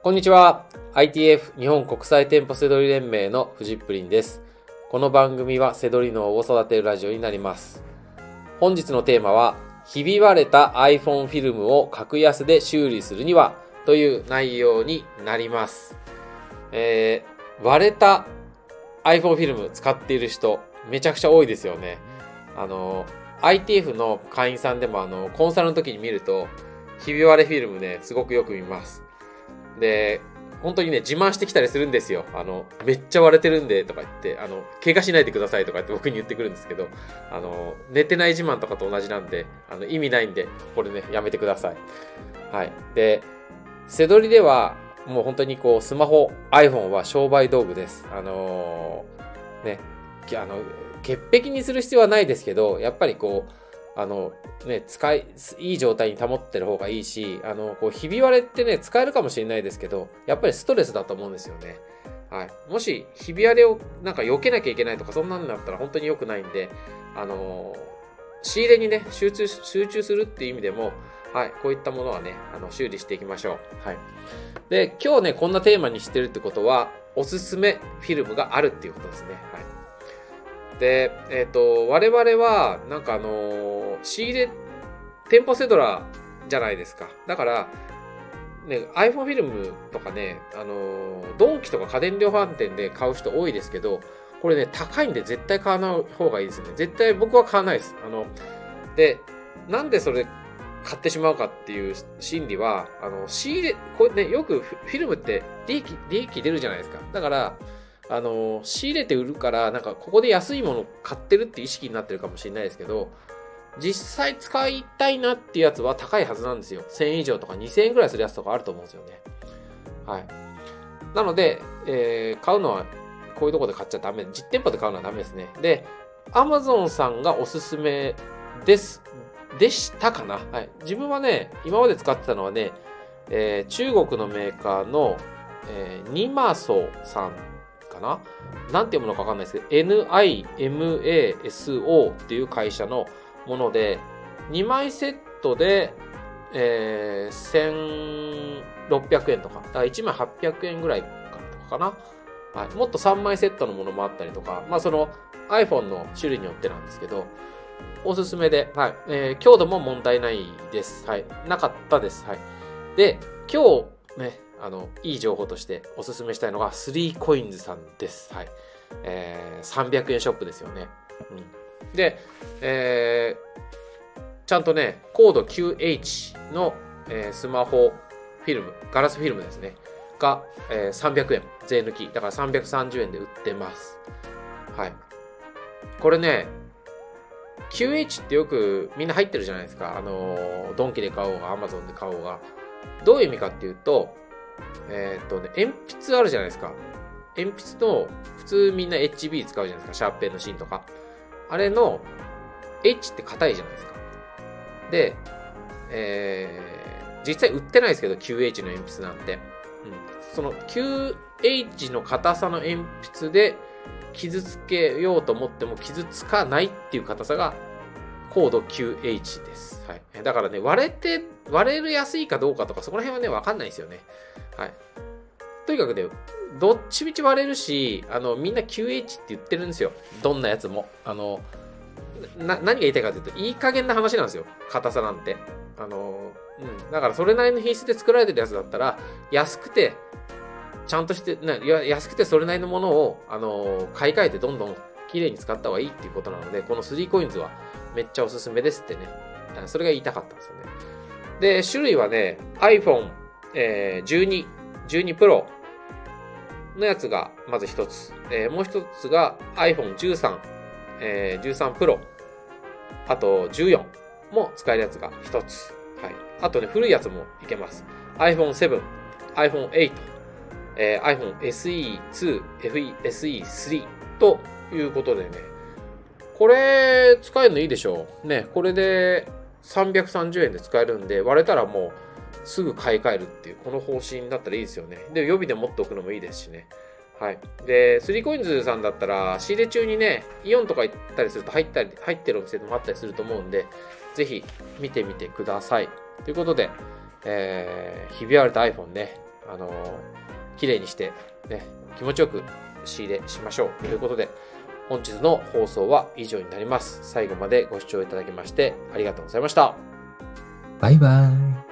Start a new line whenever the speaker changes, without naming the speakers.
こんにちは。ITF 日本国際店舗セドリ連盟のフジップリンです。この番組はセドリ脳を育てるラジオになります。本日のテーマは、ひび割れた iPhone フィルムを格安で修理するにはという内容になります。えー、割れた iPhone フィルム使っている人、めちゃくちゃ多いですよね。あの、ITF の会員さんでもあの、コンサルの時に見ると、ひび割れフィルムね、すごくよく見ます。で、本当にね、自慢してきたりするんですよ。あの、めっちゃ割れてるんで、とか言って、あの、怪我しないでくださいとか言って僕に言ってくるんですけど、あの、寝てない自慢とかと同じなんで、あの、意味ないんで、これね、やめてください。はい。で、背取りでは、もう本当にこう、スマホ、iPhone は商売道具です。あのー、ね、あの、潔癖にする必要はないですけど、やっぱりこう、あの、ね、使い、いい状態に保ってる方がいいし、あの、こう、ひび割れってね、使えるかもしれないですけど、やっぱりストレスだと思うんですよね。はい。もし、ひび割れをなんか避けなきゃいけないとか、そんなんだったら本当に良くないんで、あの仕入れにね、集中、集中するっていう意味でも、はい、こういったものはね、あの、修理していきましょう。はい。で、今日ね、こんなテーマにしてるってことは、おすすめフィルムがあるっていうことですね。はい。で、えっ、ー、と、我々は、なんかあのー、仕入れ、店舗セドラじゃないですか。だから、ね、iPhone フィルムとかね、あのー、ドンキとか家電量販店で買う人多いですけど、これね、高いんで絶対買わない方がいいですね。絶対僕は買わないです。あの、で、なんでそれ買ってしまうかっていう心理は、あの、仕入れ、これね、よくフィルムって利益、利益出るじゃないですか。だから、あの、仕入れて売るから、なんかここで安いもの買ってるって意識になってるかもしれないですけど、実際使いたいなっていうやつは高いはずなんですよ。1000円以上とか2000円ぐらいするやつとかあると思うんですよね。はい。なので、えー、買うのはこういうとこで買っちゃダメ。実店舗で買うのはダメですね。で、Amazon さんがおすすめです。でしたかなはい。自分はね、今まで使ってたのはね、えー、中国のメーカーの、えー、ニマソさんかななんて読むのかわかんないですけど、NIMASO っていう会社のもので、2枚セットで、えー、1600円とか、だから1枚800円ぐらいかとかかな。はい、もっと3枚セットのものもあったりとか、まあその iPhone の種類によってなんですけど、おすすめで、はい、えー、強度も問題ないです。はい、なかったです。はい。で、今日ね、あの、いい情報としておすすめしたいのが、3コインズさんです。はい。えー、300円ショップですよね。うん。で、えー、ちゃんとね、コード QH の、えー、スマホフィルム、ガラスフィルムですね。が、えー、300円、税抜き。だから330円で売ってます。はい。これね、QH ってよくみんな入ってるじゃないですか。あの、ドンキで買おうが、アマゾンで買おうが。どういう意味かっていうと、えー、っとね、鉛筆あるじゃないですか。鉛筆の、普通みんな HB 使うじゃないですか。シャーペンの芯とか。あれの、H って硬いじゃないですか。で、えー、実際売ってないですけど、QH の鉛筆なんて。うん。その QH の硬さの鉛筆で傷つけようと思っても傷つかないっていう硬さがコード QH です。はい。だからね、割れて、割れるやすいかどうかとか、そこら辺はね、わかんないですよね。はい。とにかくね、どっちみち割れるし、あの、みんな QH って言ってるんですよ。どんなやつも。あの、な、何が言いたいかというと、いい加減な話なんですよ。硬さなんて。あの、うん。だからそれなりの品質で作られてるやつだったら、安くて、ちゃんとして、な安くてそれなりのものを、あの、買い替えてどんどん綺麗に使った方がいいっていうことなので、この 3coins はめっちゃおすすめですってね。それが言いたかったんですよね。で、種類はね、iPhone、えー、12、12 Pro のやつがまず一つ。えー、もう一つが iPhone13、えー、13 Pro。あと14も使えるやつが一つ。はい。あとね、古いやつもいけます。iPhone 7、iPhone 8、えー、iPhone SE2、FE、SE3 ということでね、これ使えるのいいでしょう。ね、これで330円で使えるんで、割れたらもうすぐ買い替えるっていう、この方針だったらいいですよね。で、予備で持っておくのもいいですしね。はい。で、スリーコインズさんだったら、仕入れ中にね、イオンとか行ったりすると入ったり、入ってるお店でもあったりすると思うんで、ぜひ見てみてください。ということで、えー、ひび割れた iPhone ね、あのー、綺麗にして、ね、気持ちよく仕入れしましょう。ということで、本日の放送は以上になります。最後までご視聴いただきましてありがとうございました。
バイバイ。